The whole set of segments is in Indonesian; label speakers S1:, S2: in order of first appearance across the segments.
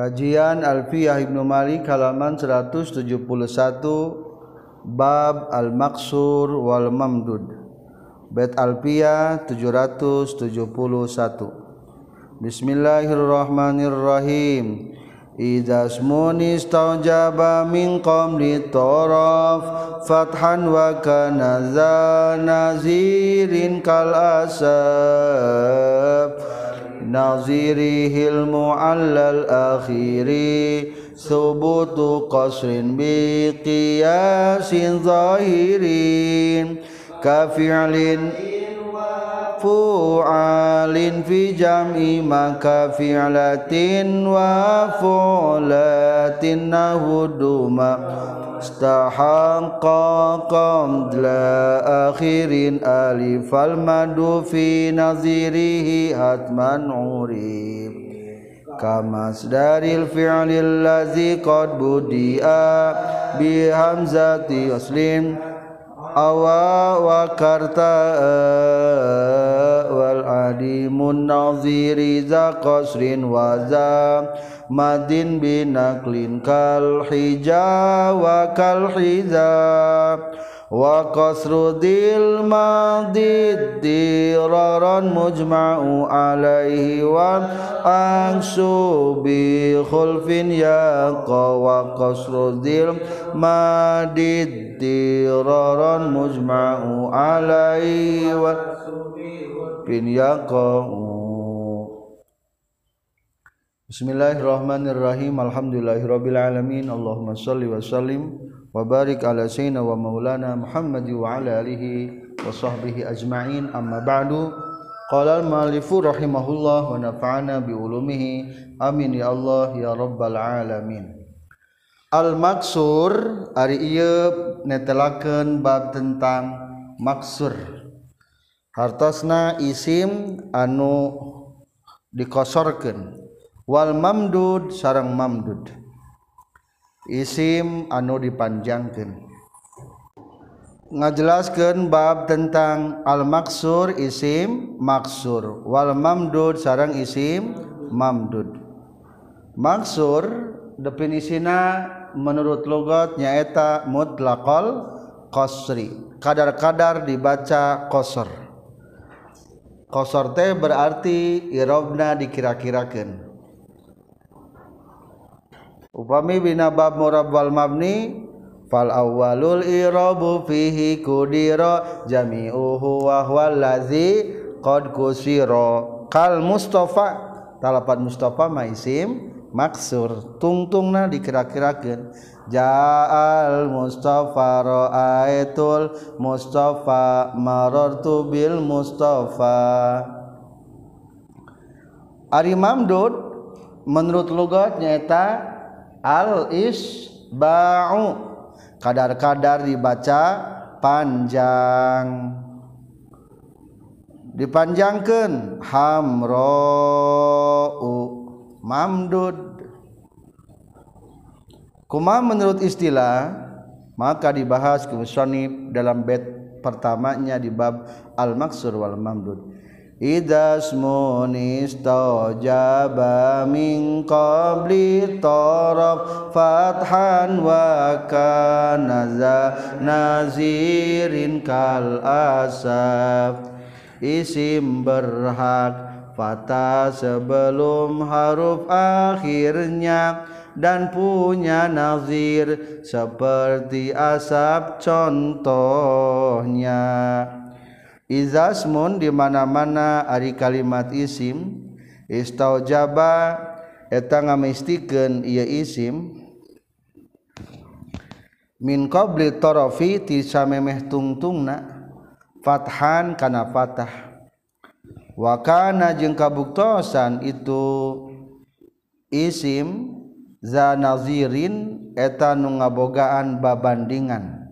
S1: Kajian Alfiyah Ibnu Malik halaman 171 Bab Al-Maksur wal Mamdud Bait Alfiyah 771 Bismillahirrahmanirrahim Idza smuni istaujaba min qabli taraf fathan wa kana nazirin kal asab نظيره المعلى الأخير ثبوت قصر بقياس ظاهر كفعل فعال في جمع ما كفعلة وفعلة نهدما استحق لا آخر ألف المد في نظيره حتما عريب كمصدر الفعل الذي قد بدي بهمزة أسلم awa wa والعديم النظير ذا قصر وذا Madi bin cleanhijah wakalridha waqsrudiilমাদroron mujmau aaiwan angshulfin ya waq Madidirroron mujma aaiwat Chiillahirrahman Irrahim Alhamdulillahirobbil alamin Allah mas Waslim wabar wa mu Muhammad wahi ajmaalalifurahimahullah waana bihi amin Allah ya robbalalamin Al-maksur ariyb net bab tentang maksur hartas na isim anu dikoorkan Wal mamdud sarang mamdud issim anu dipanjangken ngajelaskan bab tentang al-maksur isim maksur Wal mamdud sarang isim mamdud Maksur definis Sina menurutlugt nyaeta mudla kosri kadar-kadar dibaca koor koorte berarti Irovna dikira-kiraken upami bina bab murabbal mabni fal awwalul irabu fihi kudira jami'uhu wa huwa allazi qad kusira kal mustafa talapat mustafa ma isim maksur tungtungna dikira-kirakeun Ja'al Mustafa ra'aitul Mustafa marartu bil Mustafa Ari Mamdud menurut lugat nyata al isba'u kadar-kadar dibaca panjang dipanjangkan hamro'u mamdud kuma menurut istilah maka dibahas ke dalam bed pertamanya di bab al maksur wal mamdud munis tojaba min qabli taraf fathan wa kanaza nazirin kal asaf isim berhak fata sebelum haruf akhirnya dan punya nazir seperti asap contohnya zasmun dimana-mana Ari kalimat isim istta jaba etangmiken ia isim minkoobli toroitieh tungtung fathan karena patah Wakana jeng kabuktosan itu isim zanazirin eta nu ngabogaan Babandingan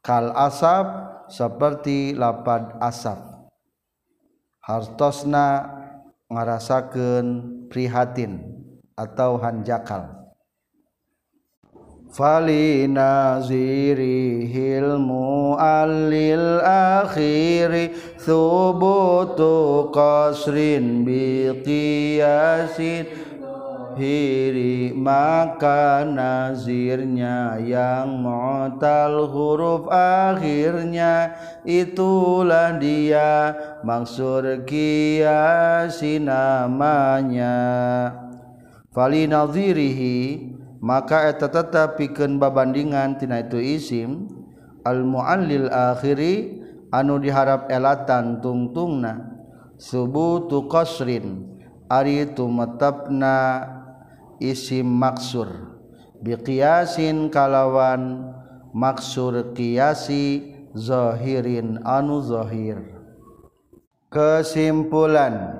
S1: kal asappun seperti lapad asap hartosna ngarasakeun prihatin atau hanjakal falinazirihil alil akhiri thubutu qasrin biqiyasin zahiri maka nazirnya yang mu'tal huruf akhirnya itulah dia maksur kiasi namanya fali nazirihi maka eta tetap pikeun babandingan tina itu isim al muallil akhiri anu diharap elatan tungtungna subutu qasrin ari metapna isi maksur Biiassin kalawan maksur kiasizohirin anuzahir kesimpulan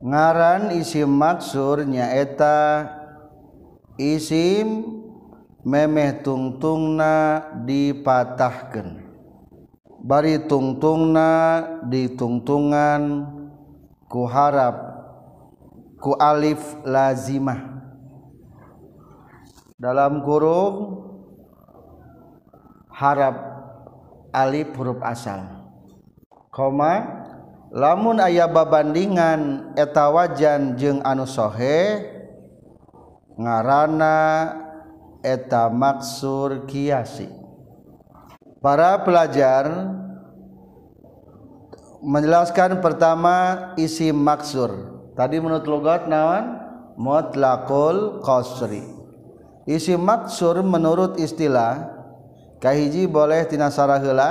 S1: ngaran isi maksurnyaeta isim memeh tungtungna dipatahkan bari tungtungna diuntungan kuharapan ku alif lazimah dalam kurung harap alif huruf asal koma lamun ayah babandingan eta wajan jeung anu sohe ngarana eta maksur kiasi para pelajar menjelaskan pertama isi maksur tadi menurut logat naon mutlakul qasri isi maksur menurut istilah kahiji boleh tinasara sarahela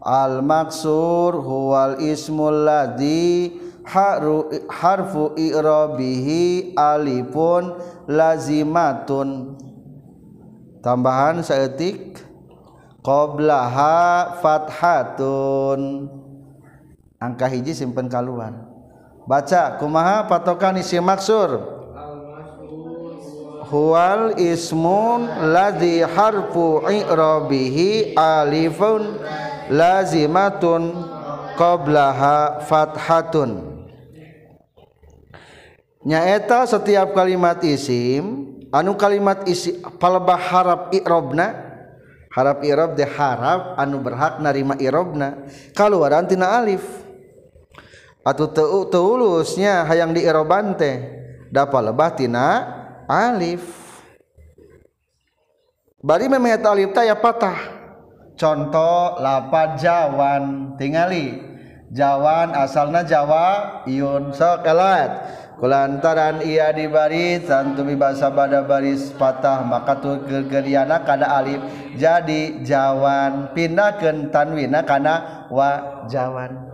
S1: al maksur huwal ismul ladzi haru, harfu i'rabihi alipun lazimatun tambahan seetik qoblaha fathatun angka hiji simpen kaluan punya baca kumaha patokan isi maksurwal laziun qblafatunnyato setiap kalimat issim anu kalimat isiba harap ibna harap Iob harap anu berhat naima Iobbna kalau warantina Alif tuh tuusnya hay yang dierobante dapat lebatina Alif bari me patah contoh la Jawan tinggali jawan asalnya Jawa Yuun sekelat kullantaran ya di barii Tantui basa-bada baris patah maka tuh gegeriianak ada Alif jadi jawan pindakentanwin karena wa Janya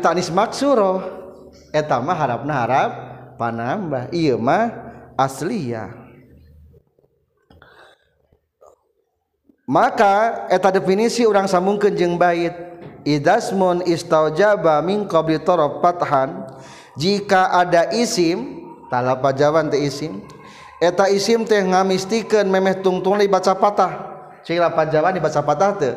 S1: tanis maksurah eteta ma panmbah asli maka eta definisi orang sambung kejeng bait idasmun patahan jika ada isim talpan ja isim eta isim teh ngamistikan memeh tungtung di baca patah silapan ja dica patah tuh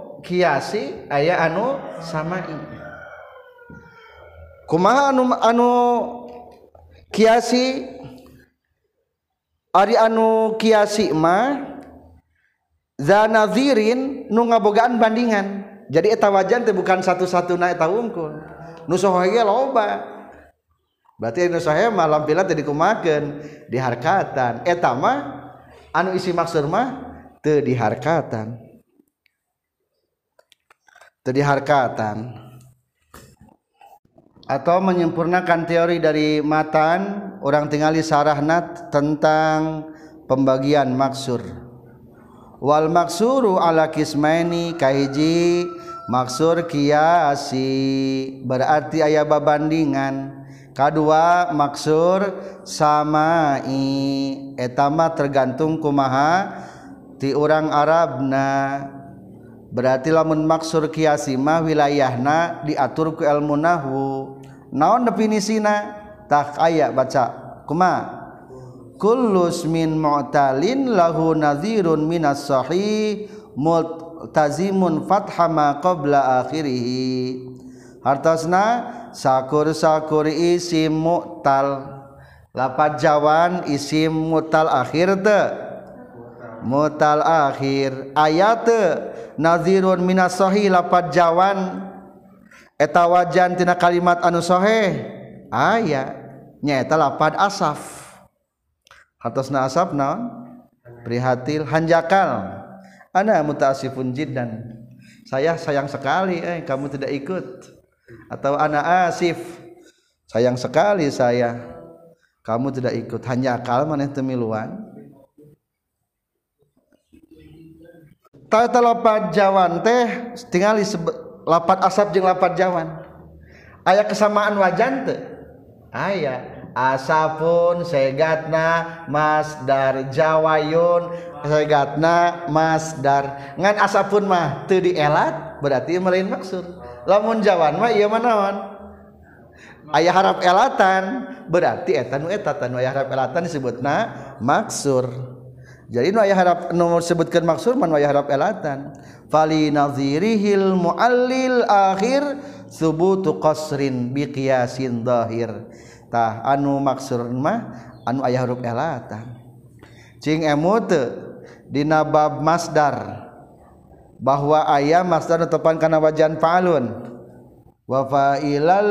S1: kiasi aya anu sama inima anu kiasi Ari anu kiasi zanazirin nu ngabogaan bandingan jadi eta wajan bukan satu-satu naik tahukun lo dikaatan etama anu isi maksmah ke di harkaatan jadi harkatan atau menyempurnakan teori dari matan orang tingali sarahnat tentang pembagian maksur wal maksuru ala kismaini kahiji maksur kiasi berarti ayah babandingan kedua maksur sama i etama tergantung kumaha ti orang Arabna berarti lamun maksur kiasi wilayahna diatur ku ilmu nahwu naon definisina tak aya baca kuma kullus min mu'talin lahu nadhirun minas sahih multazimun fatha ma qabla akhirih hartosna sakur-sakur isim mu'tal lapat jawan isim mu'tal akhir teh mutal akhir ayat nazirun minas sahih lapat jawan eta wajan tina kalimat anu sahih aya nya eta lapat asaf hartosna asaf naon prihatil hanjakal ana mutasifun jiddan saya sayang sekali eh kamu tidak ikut atau ana asif sayang sekali saya kamu tidak ikut hanya akal maneh temiluan pat jawan teh tinggalpat asap lapat ja ayaah kesamaan wajante ayaah asa pun segatna Masdar Jawayunnadar asa pun mah tuh diet berarti maksudmun manawan ayaah harap elatan berartianatan disebut maksurnya ha nomor Sebutkan maksulman wayrab elatan fahil mualil akhir sububuu Qsrin bi sindhohir ta anu makmah anu ayarup elatan em di nabab Mazdar bahwa ayam Madar tepan kanabajan Palun wafa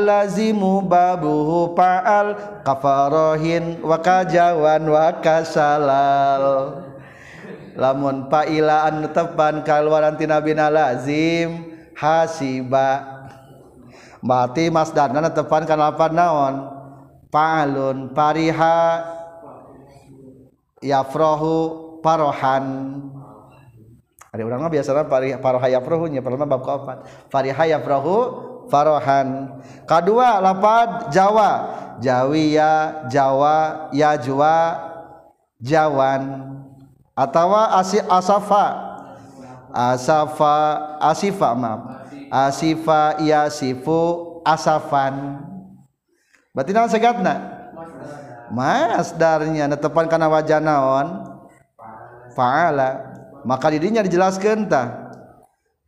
S1: lazi mu babual kafarrohin wakaajawan wakaalal lamun pailaan tepan kaluaran tina bina lazim hasiba mati masdarna anu tepan kana lapan naon palun pariha yafrohu parohan ada orang mah biasanya paroha yafrohu nya pertama bab kaopat pariha yafrohu parohan kedua lapad jawa jawiya jawa yajwa jawan atau asi asafa asafa asifa maaf asifa yasifu asafan berarti naon segatna masdarnya netepan karena wajah naon faala maka dirinya dijelaskan tah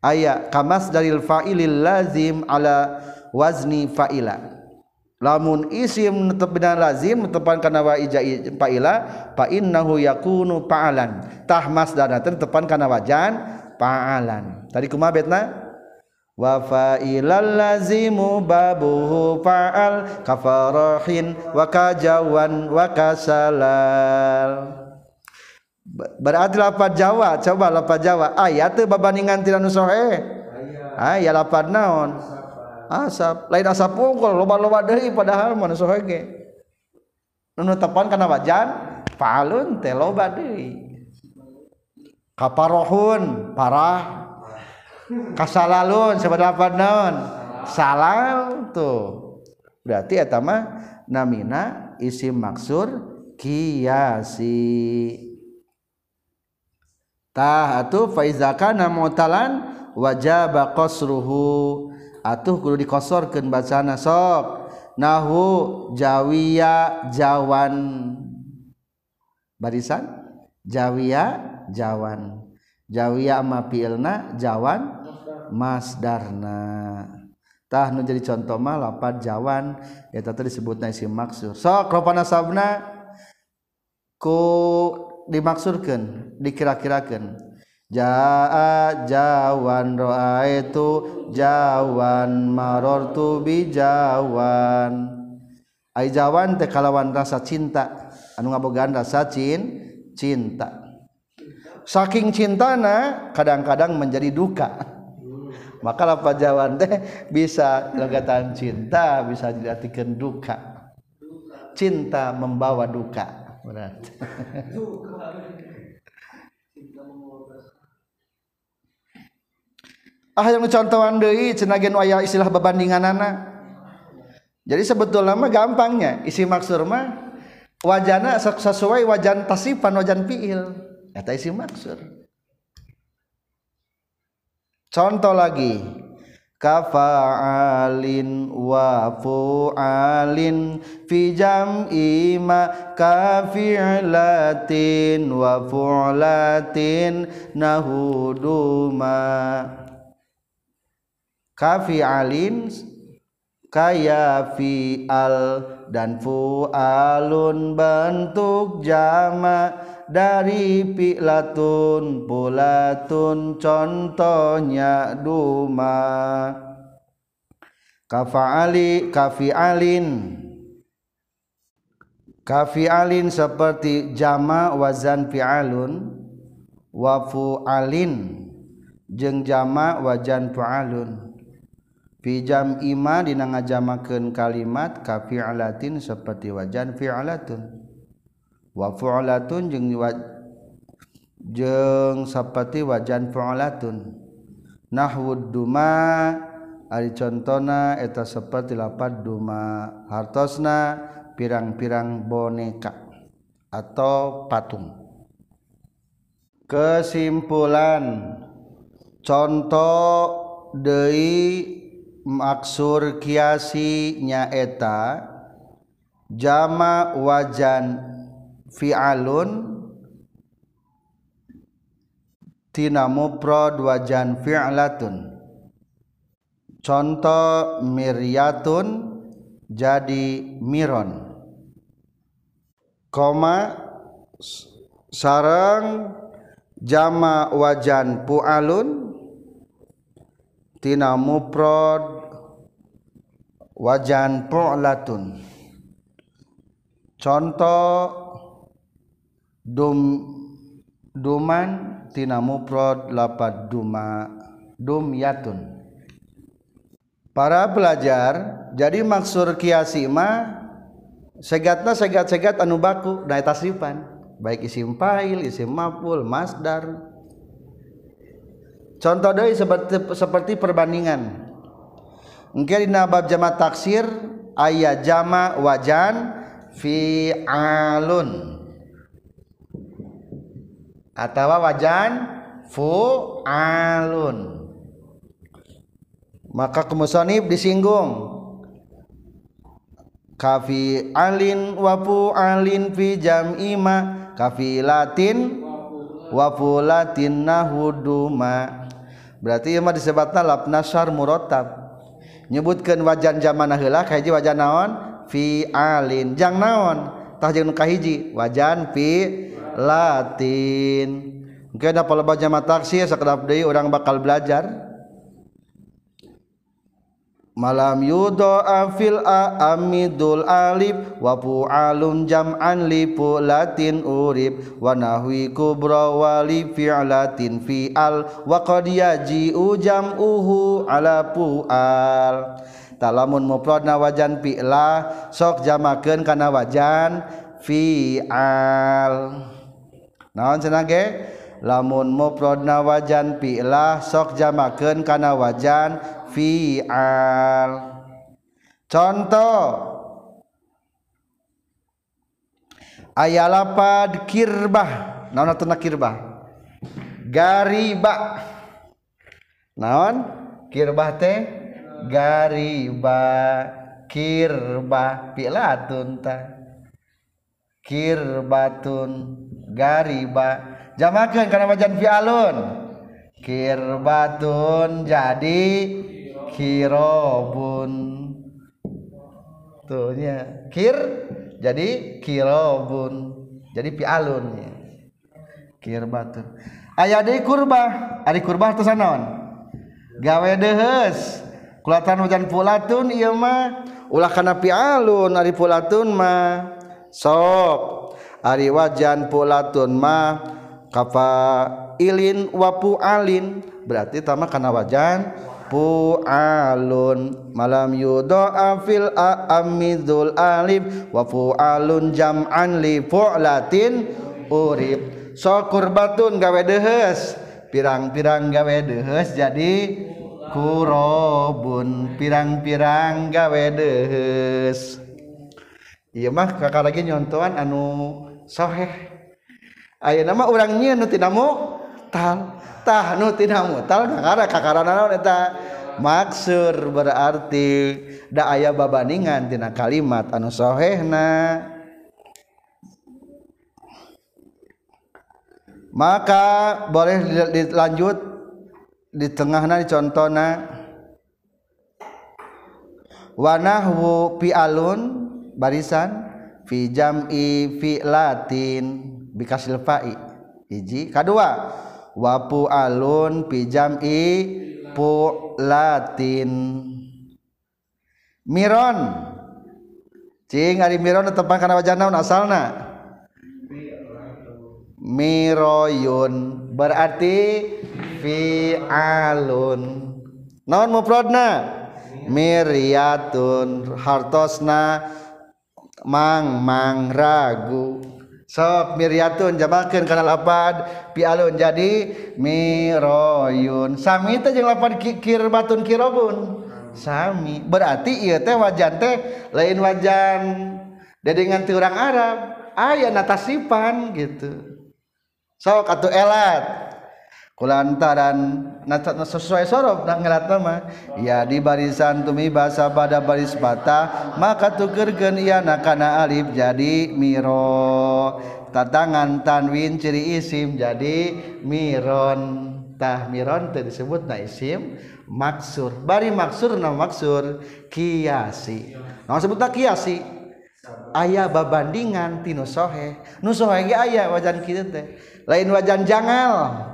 S1: ayat kamas dari fa'ilil lazim ala wazni fa'ila lamun isim tetep lazim tepan kana wa ija fa'ila fa innahu yakunu fa'alan tah masdarna tepan kana wajan fa'alan tadi kumaha betna wa fa'ilal lazimu babuhu fa'al kafarahin wa kajawan wa kasalal berarti lapat Jawa coba lapat Jawa ayat ah, teu babandingan tiranu sohe aya ah, iya. ah, lapat naon lain pungkul lu padahal karena wajanun telo kapar rohun parah kasal alun nonon salam tuh berarti atama namina isi maksur Kiasi ta tuh Faizalan wajah bakos ruhu guru dikosorkanca so na Jawi Jawan barisan Jawiya Jawan Jawi mapilna Jawan Masdarnatah jadi contohmahpat Jawan tersebut na si makud so ku dimaksurkan dikira-kirakan Jajawan doa itu jawwan maror tobi Jawan A Jawan teh kalawan rasa cinta anu ngaabo gan rasacin cinta saking cintana kadang-kadang menjadi duka makalah Pak Jawan teh bisa leatan cinta bisa didhatiikan duka cinta membawa duka ah yang contohan deui cenagen waya istilah bebandinganana jadi sebetulnya mah gampangnya isi maksur mah wajana sesuai wajan tasifan wajan fiil kata isi maksur contoh lagi kafa'alin wa fu'alin fi jam'i ma kafi'latin wa fu'latin nahuduma kafi alin kaya al dan fu alun bentuk jama dari pi'latun pulatun contohnya duma kafi alin, kafi alin seperti jama wazan alun, wafu alin, jeng jama wajan alun. jam Iam din nga jaakan kalimat kafir alatin seperti wajan Fialaun waun jeng seperti wajan peroun Nahwu Duma contohnaeta seperti lapar duma hartosna pirang-pirang boneka atau patung kesimpulan contoh dari maksur kiasi nyaeta jama wajan fi'alun tina muprod wajan fi'latun contoh miryatun jadi miron koma sarang jama wajan pu alun tina muprod wajan pu'latun contoh dum duman tina muprod lapad duma yatun. para pelajar jadi maksur kiasi ma segatna segat-segat anu baku nah tasripan baik isim fa'il isim maf'ul masdar contoh dari seperti seperti perbandingan mungkin di bab jama taksir ayat jama wajan alun atau wajan fu alun. maka kemusonib disinggung kafi alin wafu alin fi jam'ima latin wafu latin nahuduma berarti diseba la Nasar muotab nyebutkan wajan zamanji wajahnaonlinonji wajanlatin orang bakal belajar malaam yhoafil aamidul alib wapu aun jaman liu latin urip Wanawi kubrowali fi latin fial wako dia ji u jam uhu ala pual taklamun muprod na wajan pilah sok jammaken kana wajan fi naon se? Quan lamun muprodna wajan pilah sok jammak kana wajan fi contoh Ay lapad kirbahna tununa kirba Gariba naon kirba gariba kirbah pila tuntakirba tun gariba jam karena wajan Fialunkirbatun jadi kirobun tuhnyakir jadi kirobun jadi pialunkirun aya di kurba A kurbaon gawe des kelatan hujan puatun Ilma ulah karena pialun puatunma sok Ari wajan pulaunma punya apa ilin wapu alin berarti ta ke wajan pu alun malam yhoafil amizul aif wapu alun jamli latin Urip sokur batun gawe dehes pirang-pirang gawe dehes jadi kurobun pirang-pirarang gawe des Imah kakak lagi nyoan anushoeh ya nama orangnya maksur berarti Da aya Baingantina kalimat anuna maka boleh lanjut di tengahnyaconna Wanawu alun barisan Vijam i latin bikasi K2 wapu alun pijam i pulatinron karena wajar nasal Mioyun berarti alun non muprodna miriaun hartosna mangang ragu sok miryaun jamalkan karena apa pialun jadi miroyun Sami itu 8 Kikir batun kirobun Sami berarti iya teh wajan teh lain wajan de dengan ti orang Arab ayaah natasipan gitu souh elat punyalantaran sesuai soya di barisanumi basa pada baribata maka tu gergenia na Allib jadi miro tatangantan win ciri issim jadi mirontah mirron disebut na issim maksur bari makud maksur kiasi sebut kiasi ayaah babandingan tisohe nu ayaah wajan teh lain wajan jangl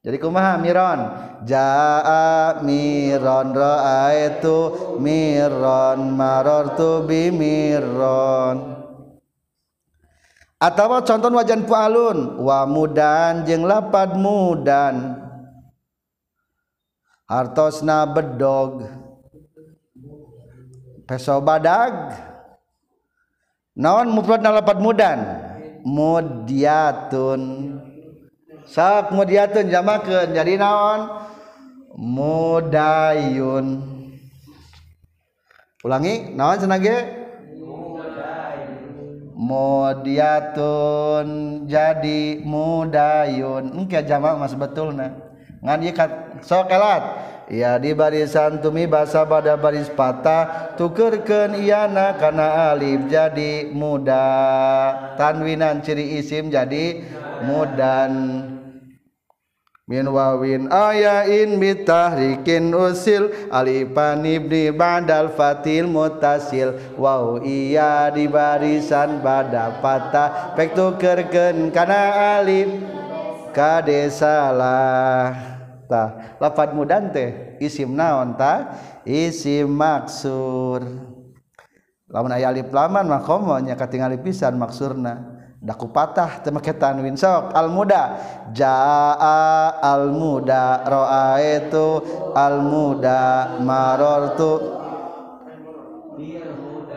S1: jadi kumaha miron jaa miron roa itu miron maror tu bi miron atau contoh wajan pualun wa mudan jeng lapad mudan hartosna bedog peso badag naon mufrad lapad mudan mudiatun. Sak mudiatun jamakeun jadi naon mudayun ulangi naon cenah ge mudiatun jadi mudayun engke jamak mas betulna ngan ieu sok kelat. ya di barisan tumi basa pada baris patah tukerkeun iana karena alif jadi muda tanwinan ciri isim jadi mudan min wawin ayain mitahrikin usil alifan ibni badal fatil mutasil waw iya di barisan bada patah pek tukerken kana alif kade salah ta lafad mudan teh isim naon ta isim maksur lamun aya alif laman mah komo nya katingali pisan maksurna ku patah temetan Winok Almuda Ja al mudauda itu almuda maror tuh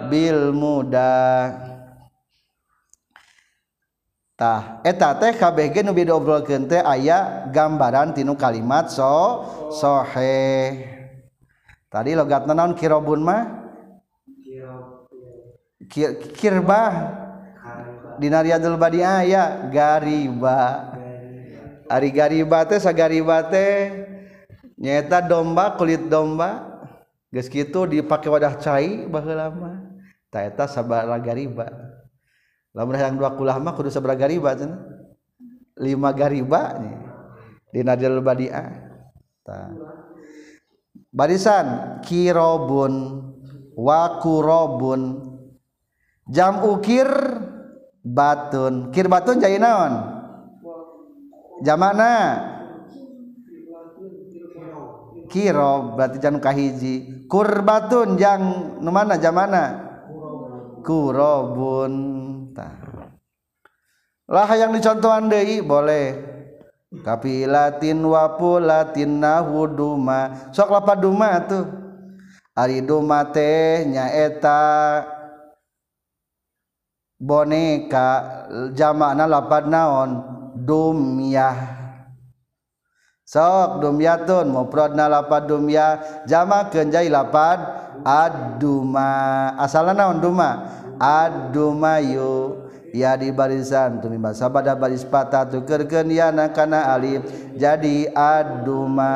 S1: Bil mudataheta teh KBG nubi dobrol gente ayaah gambaran tinnu kalimat sosohe tadi logat nonon kirobunmakirba Dina Riyadul Badi aya ah, gariba. Ari gariba teh sagariba teh nyeta domba kulit domba geus kitu dipake wadah cai baheula mah. Ta eta sabaraha gariba. Lamun hayang dua kulah mah kudu sabaraha gariba cenah. Lima gariba nya. Dina Riyadul Badi ah. Ta. Barisan kirobun wa kurobun jam ukir batunkir batun jainawan zaman kiro kur batun mana zaman kurobunlah yang dicontoh Andai boleh tapi latin wapulatinuma sokel duma tuh ari Duma teh nyaeta punya boneka jamak na lapat naon dumia sok dumia mupro na du jama kejahi lapat adma asala naon duma adumayu ya di barisan tu pada bariian al jadi adma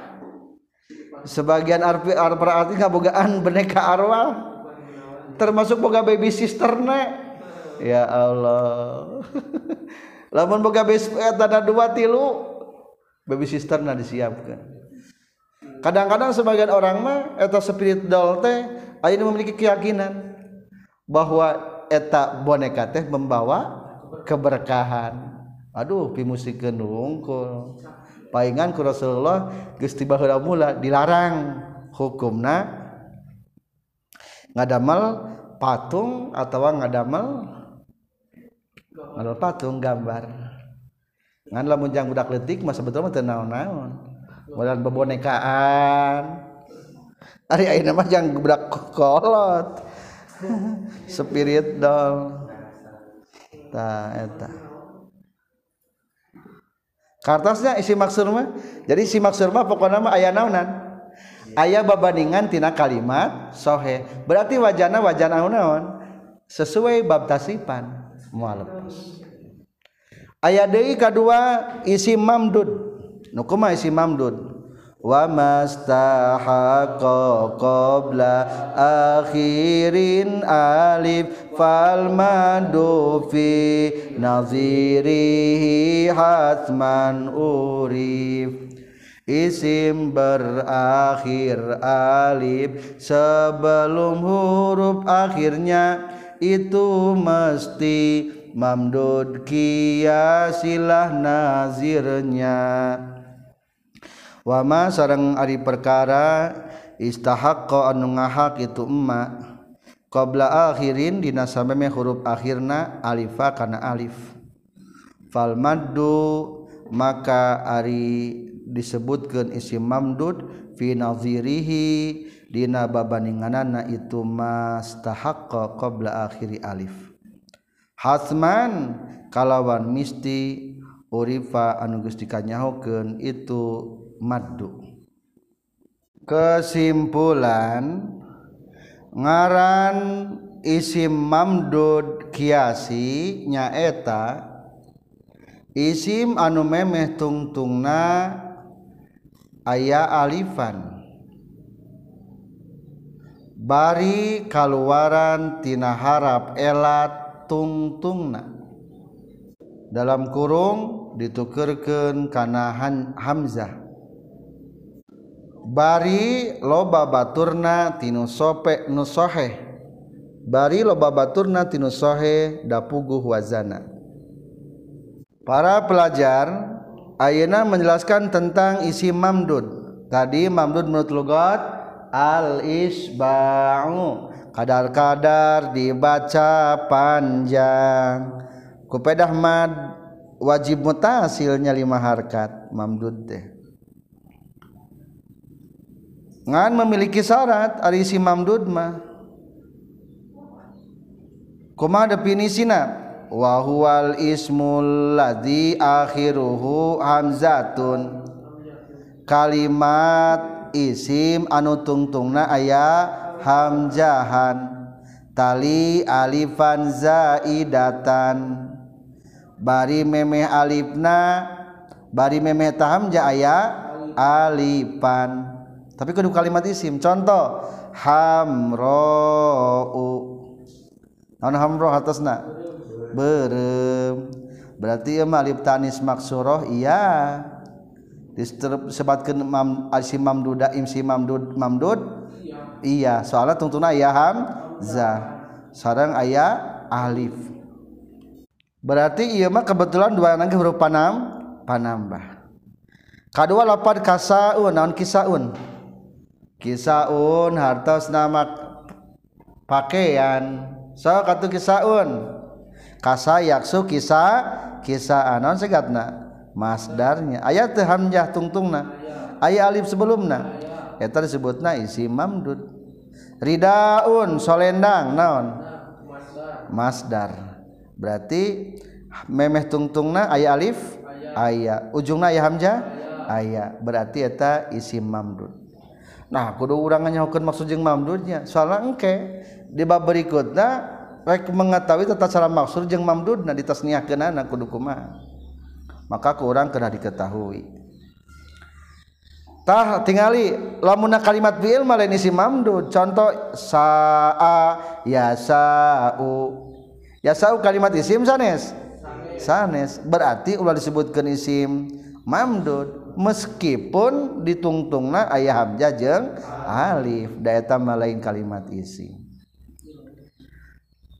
S1: sebagian para artis bogaan boneka arwah termasuk boga baby sister ne ya Allah lamun boga baby eh, ada dua tilu baby sister sisterna disiapkan kadang-kadang sebagian orang mah eta spirit doll teh ayeuna memiliki keyakinan bahwa eta boneka teh membawa keberkahan aduh musik genungkul punyaan Rasulullah guststibalmula dilarang hukum ngadamel patung atau ngadamel patung gambar lahmunjang gudak detik masa betul-un bulan kebonekaandakkolot spirit dong taeta kar atasnya isi makssum jadi si maks surba pokok nama ayah naan ayaah babadingantinana kalimat sohe berarti wajanna wajan aon sesuai baptasipan mua lepas aya De2 isi mamdud hukuma isi mamdud wa mastahaqa qabla akhirin alif fal madu fi nazirihi hatman urif Isim berakhir alif sebelum huruf akhirnya itu mesti mamdud kiasilah nazirnya Wama sare Ari perkara isttah qgahha itu emmak qbla ahirindinasameme hurufhir Alifahkana Alif falmaddu maka Ari disebut keun isi mamdud finalziirihidina babaningnganana itu mastahha qbla akhiri Alif Hathman kalawan misti ifa an gusttikanyahu ke itu ma Hai kesimpulan ngaran isim mamdod kiasi nyaeta issim anumemeh tung tungna Ayh Alifan Hai barii kaluarantinana harap elat tung tungna dalam kurung ditukkerkan kanahan Hamzah barii loba Baturna tin soek nuso Bari lobabaturnasohe dagu wazana para pelajar Ayena menjelaskan tentang isi mamdud tadi mamdudnutlugot aliis kadar-kadar dibaca panjang kupe Ahmad wajib muta hasilnya lima harkat mamdud teh ngan memiliki syarat ari si mamdud mah kuma definisina wa huwal ismul ladzi akhiruhu hamzatun kalimat isim anu tungtungna aya hamjahan tali alifan zaidatan bari memeh alifna bari memeh tahamja aya alifan tapi kudu kalimat isim contoh hamro'u naon hamro atasna berem berarti ya malib tanis maksuroh iya Disebabkan mam isim mamduda imsi mamdud mamdud iya soalnya tungtuna ya hamza. sarang ayah alif berarti iya mah kebetulan dua nangge huruf panam panambah kedua lapan kasaun naon kisaun kisaun hartos nama pakaian so katu kisaun kasa yaksu kisah kisah anon segatna masdarnya ayat hamjah tungtungna ayat alif sebelumna eta disebutna isi mamdud ridaun solendang naon masdar berarti memeh tungtungna ayat alif ayat ujungna ayat hamjah ayat berarti eta isi mamdud urangannya hukum maksud mamdunyake dibab berikut mengetahuitata salah maksud yang mamdud di tas ke maka kurang karenana diketahui tinggal lamunna kalimat mamdu contoh kali berarti lah disebut ke nisim mamdud dan meskipun ditungtungnya ayahab jajeng alif day talain kalimat isi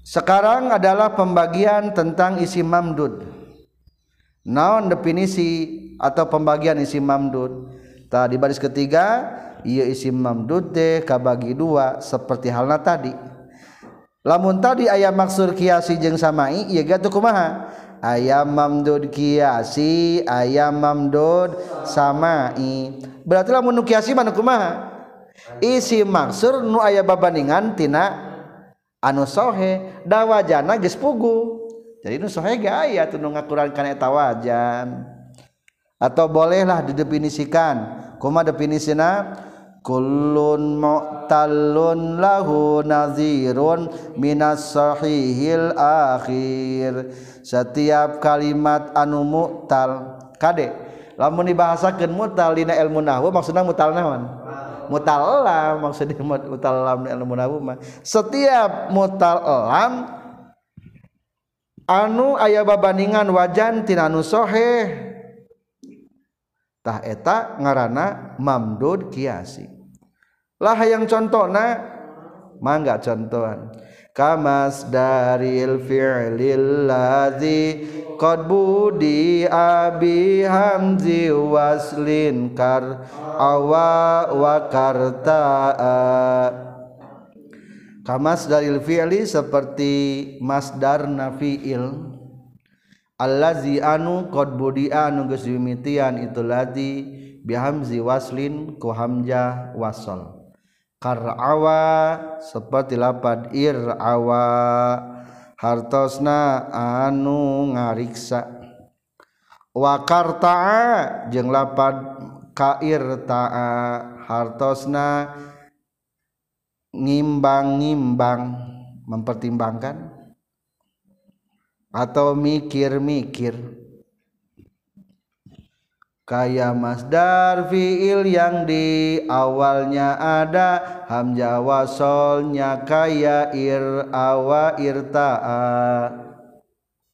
S1: sekarang adalah pembagian tentang isi mamdud naon definisi atau pembagian isi mamdud tadi baris ketiga isi mamdutK bagi dua seperti halnya tadi lamun tadi ayah maksud kiasijeng samakumaha yang ayam mamdud kiasi ayam mamdod sama berartilah menukiasi mana kuma isi maksud Nu aya babaningantina anuhe dawajangu jadieta wajan atau bolehlah didefinisikan kuma definis na kullun mu'tallun lahu nazirun minas sahihil akhir setiap kalimat anu mu'tal kade lamun dibahasakeun mu'tal dina ilmu nahwu maksudna mu'tal naon mutalam maksudnya mutalam ilmu nahwu mah setiap mutalam anu aya babandingan wajan tina anu sahih tah eta ngaranna mamdud kiasi lah yang contohna mangga contohan kamas dari fi'lil ladzi qad budi abi hamzi waslin kar awa wa karta kamas dari fi'li seperti masdar nafi'il allazi anu qad budi anu geus dimitian itu ladzi bihamzi waslin ku hamzah wasal Chi Har awa sepertipat ir awa Harosna anu ngariksa. Waarta jepat ka tanaimbang-imbang mempertimbangkan atau mikir-mikir. kaya masdar fiil yang di awalnya ada hamzah wasolnya kaya ir awa irta'a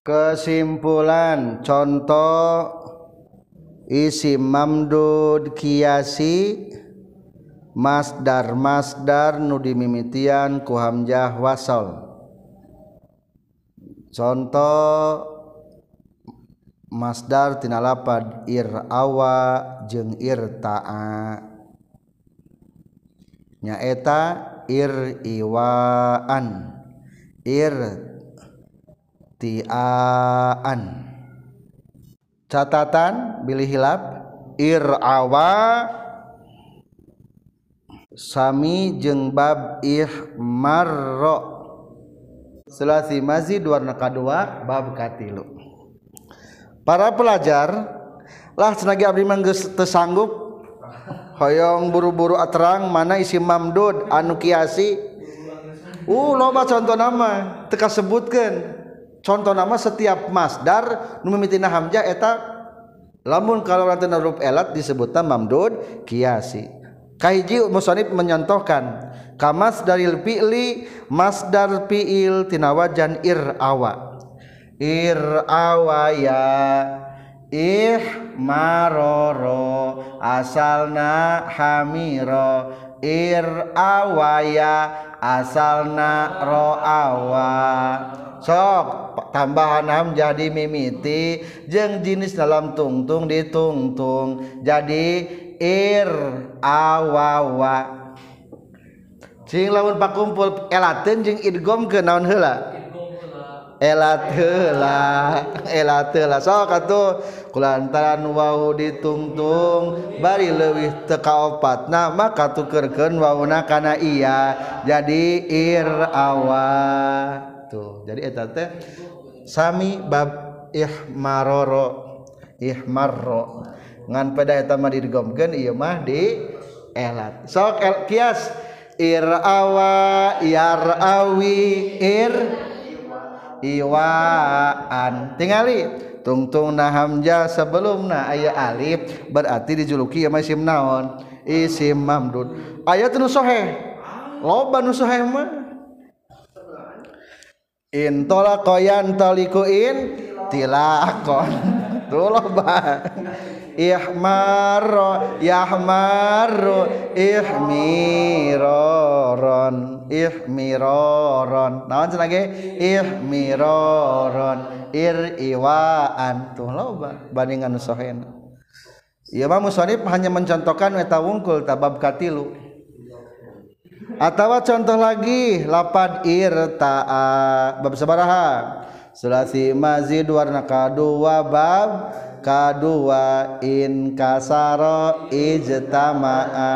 S1: kesimpulan contoh isi mamdud kiasi masdar masdar nu dimimitian ku hamzah wasol contoh masdar tina lapad jeng ir ta'a nyaeta ir iwaan ir tiaan catatan bilih ir awa sami jeng bab ih marro selasi mazid warna kadua bab katilu pelajarlah senagi Abi mang tesanggup Hoong buru-buru at terang mana isi Mamdod anu Kiasi uh, contoh nama teka sebutkan contoh nama setiap Mazdar numtina Hamjaeta lamun kalau naruf elat disebutkan Mamdod Kiasi Kaiji musonib menyentohkan kamas dariili Mazdarpililtinawa Janir awa irawaya ih maroro asalna hamiro ir awaya asalna ro awa sok tambahan ham jadi mimiti jeng jenis dalam tungtung ditungtung jadi ir awawa cing lamun pakumpul elaten jeng idgom ke naon heula elalahlah souh kullantaran Wow ditungtung bari lewih tekaopat nama katukerken wakana iya jadi ir awa tuh jadi Sami bab Imaroro Iihro nganpedken mahdi so kias I awayar awi ir tinggal Iwaantingali tungtung na Hamja sebelum na ayah Alib berarti dijuluki mas simnaon isimamdu ayaso loban nu into koyan toikuin tila ihmaro yahmaro ihmiroron ihmiroron naon ge ihmiroron ir iwaan tuh loba bandingan sohen Iya mah musonif hanya mencontohkan eta wungkul tabab katilu atau contoh lagi lapad irta'a bab sabaraha sulasi mazid warna kadua bab kadua in kasaro ijtama'a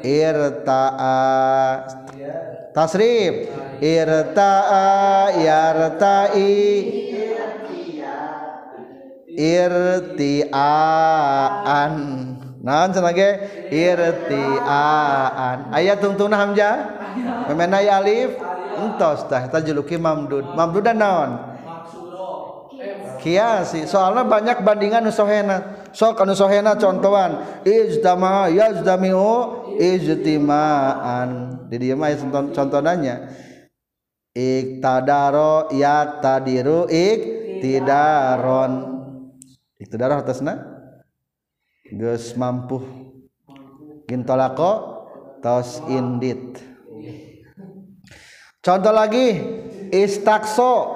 S1: irta'a tasrif irta'a yarta'i irti'aan naon ge irti'aan aya tungtungna hamzah memenai alif entos tah tajuluki mamdud mamdudan naon kiasi soalnya banyak bandingan nusohena so kan nusohena contohan ijtama yazdamiu ijtimaan di dia mah ya contohannya iktadaro yaktadiru iktidaron iktidaro atasna geus mampu gintolako tos indit contoh lagi istakso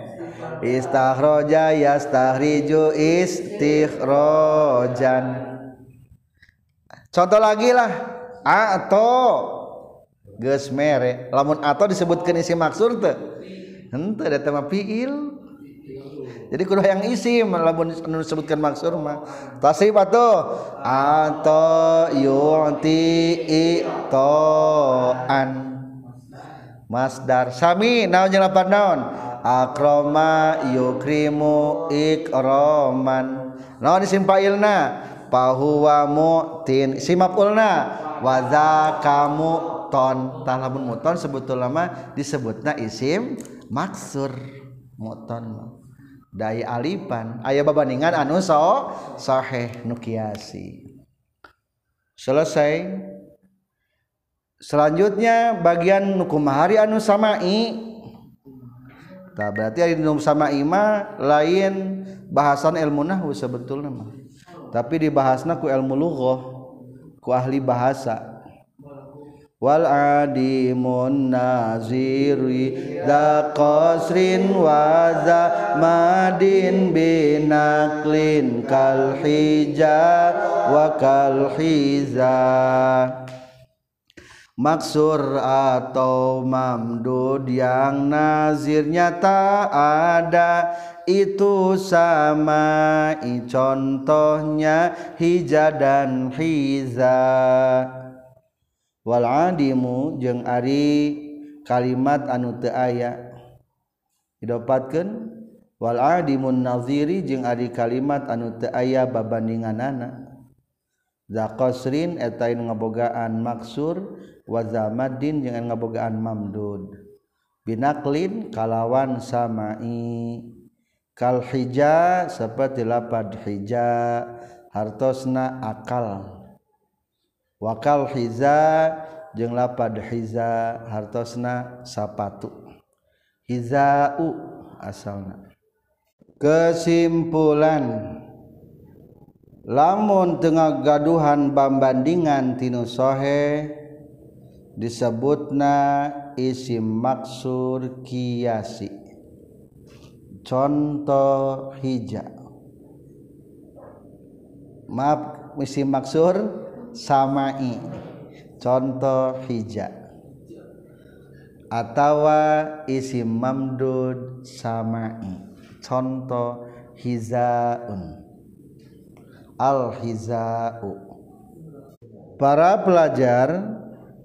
S1: isttahja iststirojan contoh lagilah ataurek lamun atau disebutkan isi maksud fi jadi kalau yang isi me disebutkan maks atau Masdarsami napan tahunun akroma yukrimu ikroman ini simpa ilna pahuwa mu'tin simap ulna wadzaka mu'ton talamun mu'ton sebetulnya disebutnya isim maksur mu'ton dari alipan ayah babandingan anu so sahih nukiasi selesai selanjutnya bagian nukumahari hari anu samai Tah berarti ada nu sama ima lain bahasan ilmu nahu sebetulnya mah. Tapi dibahasna ku ilmu lughah, ku ahli bahasa. Wal adimun naziri da qasrin wa za madin binaklin kal hija wa kal maksur atau mamdud yang nazirnya tak ada itu sama i contohnya hija dan hiza wal adimu jeung ari kalimat anu teu aya didapatkeun wal adimun naziri jeung ari kalimat anu teu aya babandinganana zaqasrin qasrin eta ngabogaan maksur wazamadin jangan ngabogaan mamdud binaklin kalawan samai kal hija seperti lapad hija hartosna akal wakal hiza jeng lapad hiza hartosna sapatu u asalna kesimpulan lamun tengah gaduhan bambandingan tinu sohe disebutna isim maksur kiasi contoh hija maaf isim maksur samai contoh hija atawa isim mamdud samai contoh hizaun al hizau para pelajar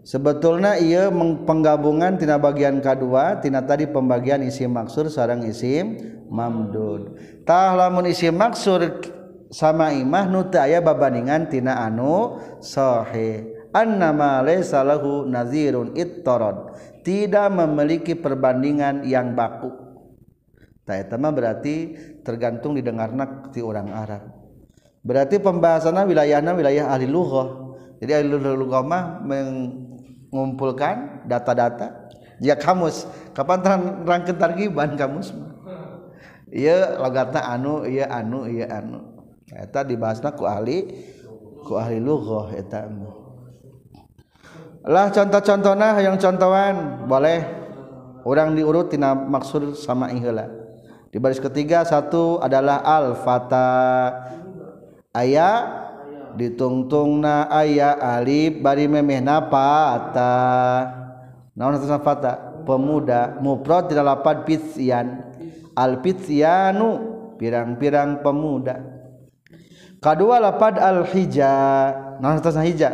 S1: sebetulnya ia penggabungan tina bagian kedua tina tadi pembagian isi maksur sarang isim mamdud tah lamun isi maksur sama imah nu teu aya babaningan tina anu sahih annama le lahu nazirun ittarad tidak memiliki perbandingan yang baku tah eta mah berarti tergantung didengarna ti orang Arab berarti pembahasannya wilayahnya wilayah ahli lughah jadi ahli lughah mah meng mengumpulkan data-data ya kamus Kapantara rang ketargiban kamu semua Iya lagata anu ya anu iya anu dibahasku ahlilah contoh-contoh nah yang contohan boleh orang diurut tidak maksud sama Ila di baris ketiga satu adalah al-fata ayaah yang punya ditungtung na aya Alib bari Meme pemuda mupro tidak lapat pisian alpitianu pirang-pirang pemuda kedua lapad Alhijah non hija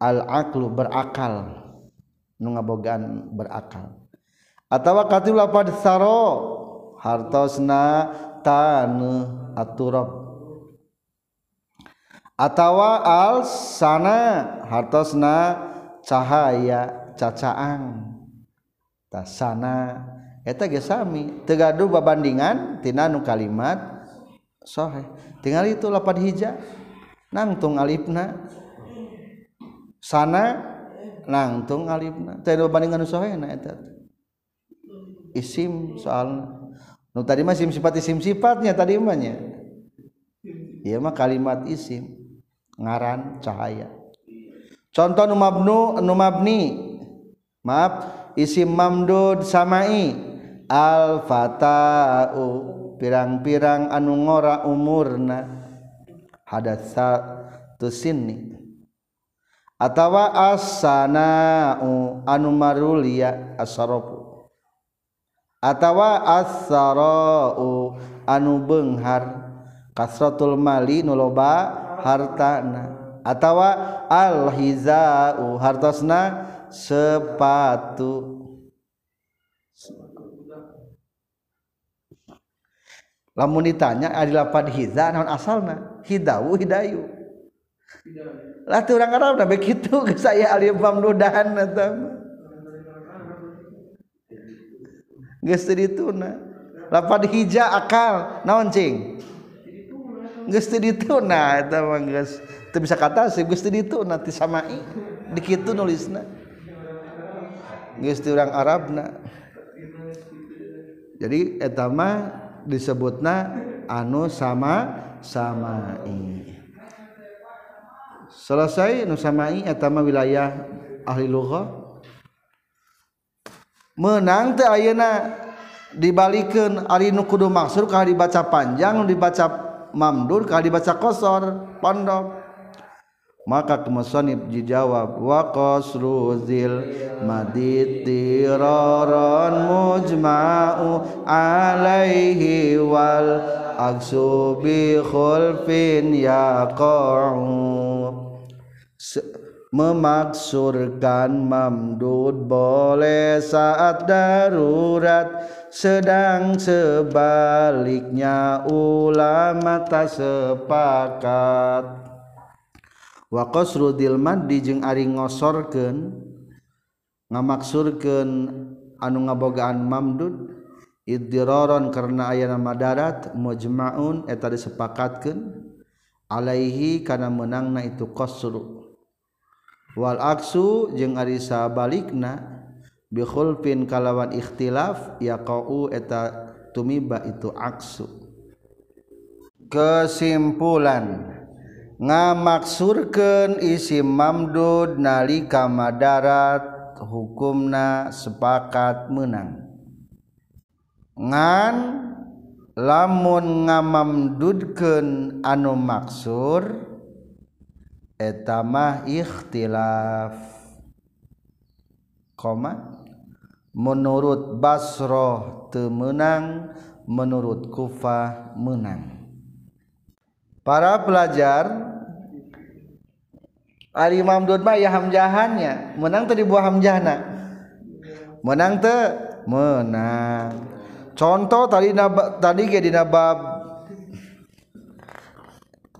S1: alaklu berakal nu ngabogaan berakal ataukatiro hartosna tanu aturopa atawa al sana hatosna cahaya cacaan tasanaamibandingannu kalimat tinggal itupat hija nangtung alipna sana nangtung alipnaing issim soal tadi sifat sifatnya tadimah kalimat-isim ngaran cahaya contoh numabnu numabni maaf isim mamdud samai al fatau pirang-pirang anu ngora umurna hadatsa tusinni atawa asanau anu marulia asarofu atawa asarau anu benghar kasratul mali nuloba hartana atawa alhizau hartosna sepatu lamun ditanya ada lapan hiza naon asalna hidau hidayu lah tuh orang Arab nah begitu ke saya alif pamdudahan atau geus dituna lapan hija akal naon cing kata nulis Arab jadi etama disebut anu sama sama ini selesai samaama wilayahul menang Auna dibalikkan Arinu Kudu maksud kalau dibaca panjang dibaca mamdur kalau dibaca kosor pondok maka kemusanib dijawab wa qasruzil zil roron mujma'u alaihi wal aksu bi khulfin yaqa'u memaksurkan mamdud boleh saat darurat sedang sebaliknya ulama sepakat waru dilma dijeng Ari ngosor ngamaksurken anu ngabogaan mamdud dirron karena aya Madarat mujemaun et sepakatken Alaihi karena menangna itu kosru Wal Aksu jeung Arisabalik na yang Chi bihulpin kalawan ikhtilaf ya kaueta tumiba itu aksu kesimpulan ngamaksurken isi mamdud nalika Marat kehukumna sepakat menang ngan lamun ngamamdudken anu maksur etetamah iihtilaf koma menurut Basroh temenang menurut Kufah menang para pelajar Al Imam Dud mah ya hamjahannya menang tadi buah hamjahna menang te menang contoh tadi naba, tadi ke di nabab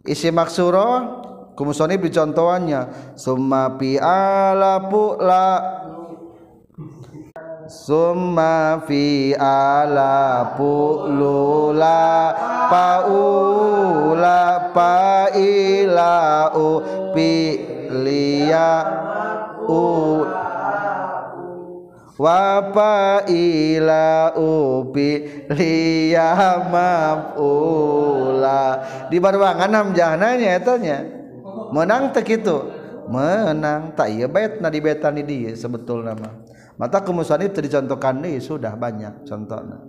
S1: isi maksuro kumusoni dicontohannya summa pi alapu summa fi ala pulula paula ila u pilia u pa ila pi liya mafula di barwangan nam jahananya etanya menang tak itu menang tak iya bet na di betan di dia sebetul nama kumuani tercontohkan nih sudah banyak contohnya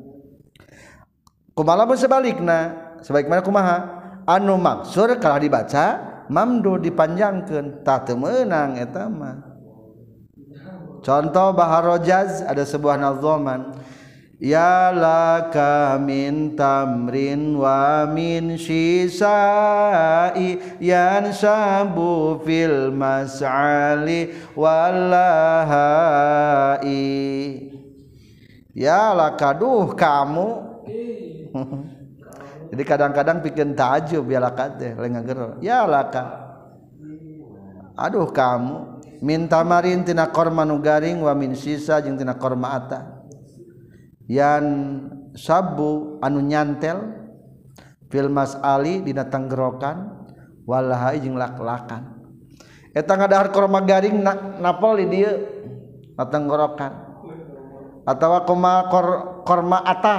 S1: kuma pun sebaliknya sebaikmana kumaha anuma surkala dibaca mamdu dipanjkantata menang contoh bahasajaz ada sebuah nalzoman dan Ya laka min tamrin wa min shisai sabu fil mas'ali walahai Ya laka duh kamu Jadi kadang-kadang bikin tajub ya laka teh Ya laka Aduh kamu minta marin tina korma nugaring wa min sisa jeung tina korma ata Yan sabu anu nyantel filmas Ali dinngggerrokan walaai jumlah kelakanangma garing napolngkan atautawa koma kormata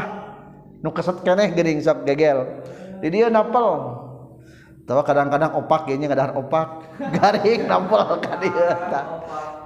S1: nu keehing gegel natawa kadang-kadang opaknya kadar opak garing napol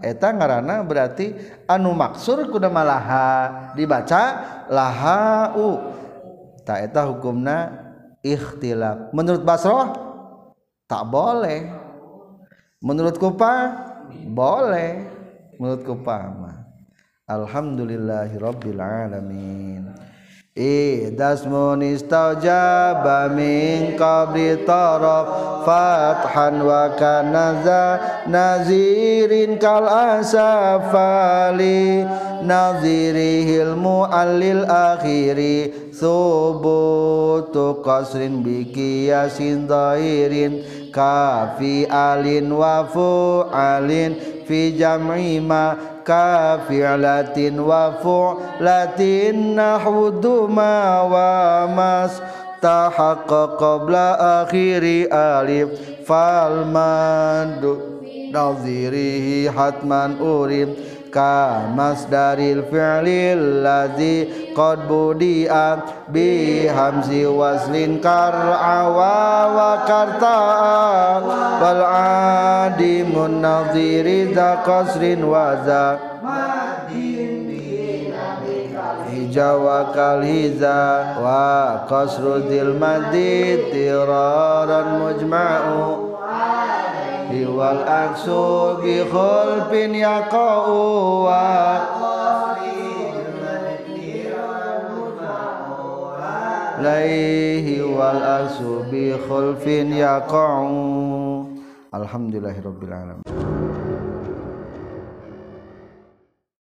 S1: etang ngaranana berarti anu maksur kuda malaha dibaca la taeta hukumna ikhtilah menurut Basro tak boleh menurut kupa boleh menurut kupama Alhamdulillahirobbil alamin munistau istaujaba min qabli taraf fathan wa kanaza nazirin kal asafali naziri nazirihil alil akhiri thubutu qasrin bikiyasin zahirin kafi alin wafu alin fi jam'i كفعلة وفعلة نحو دما ومس تحقق قبل آخر ألف فالمد نظيره حتما أريد ka masdaril fi'lil ladzi qad budia bi hamzi waslin awa wa karta wal adimun nadhiri za qasrin wa za jawa kalhiza wa qasru dil tiraran mujma'u والعكس بخلف يقع عليه والعكس بخلف يقع الحمد لله رب العالمين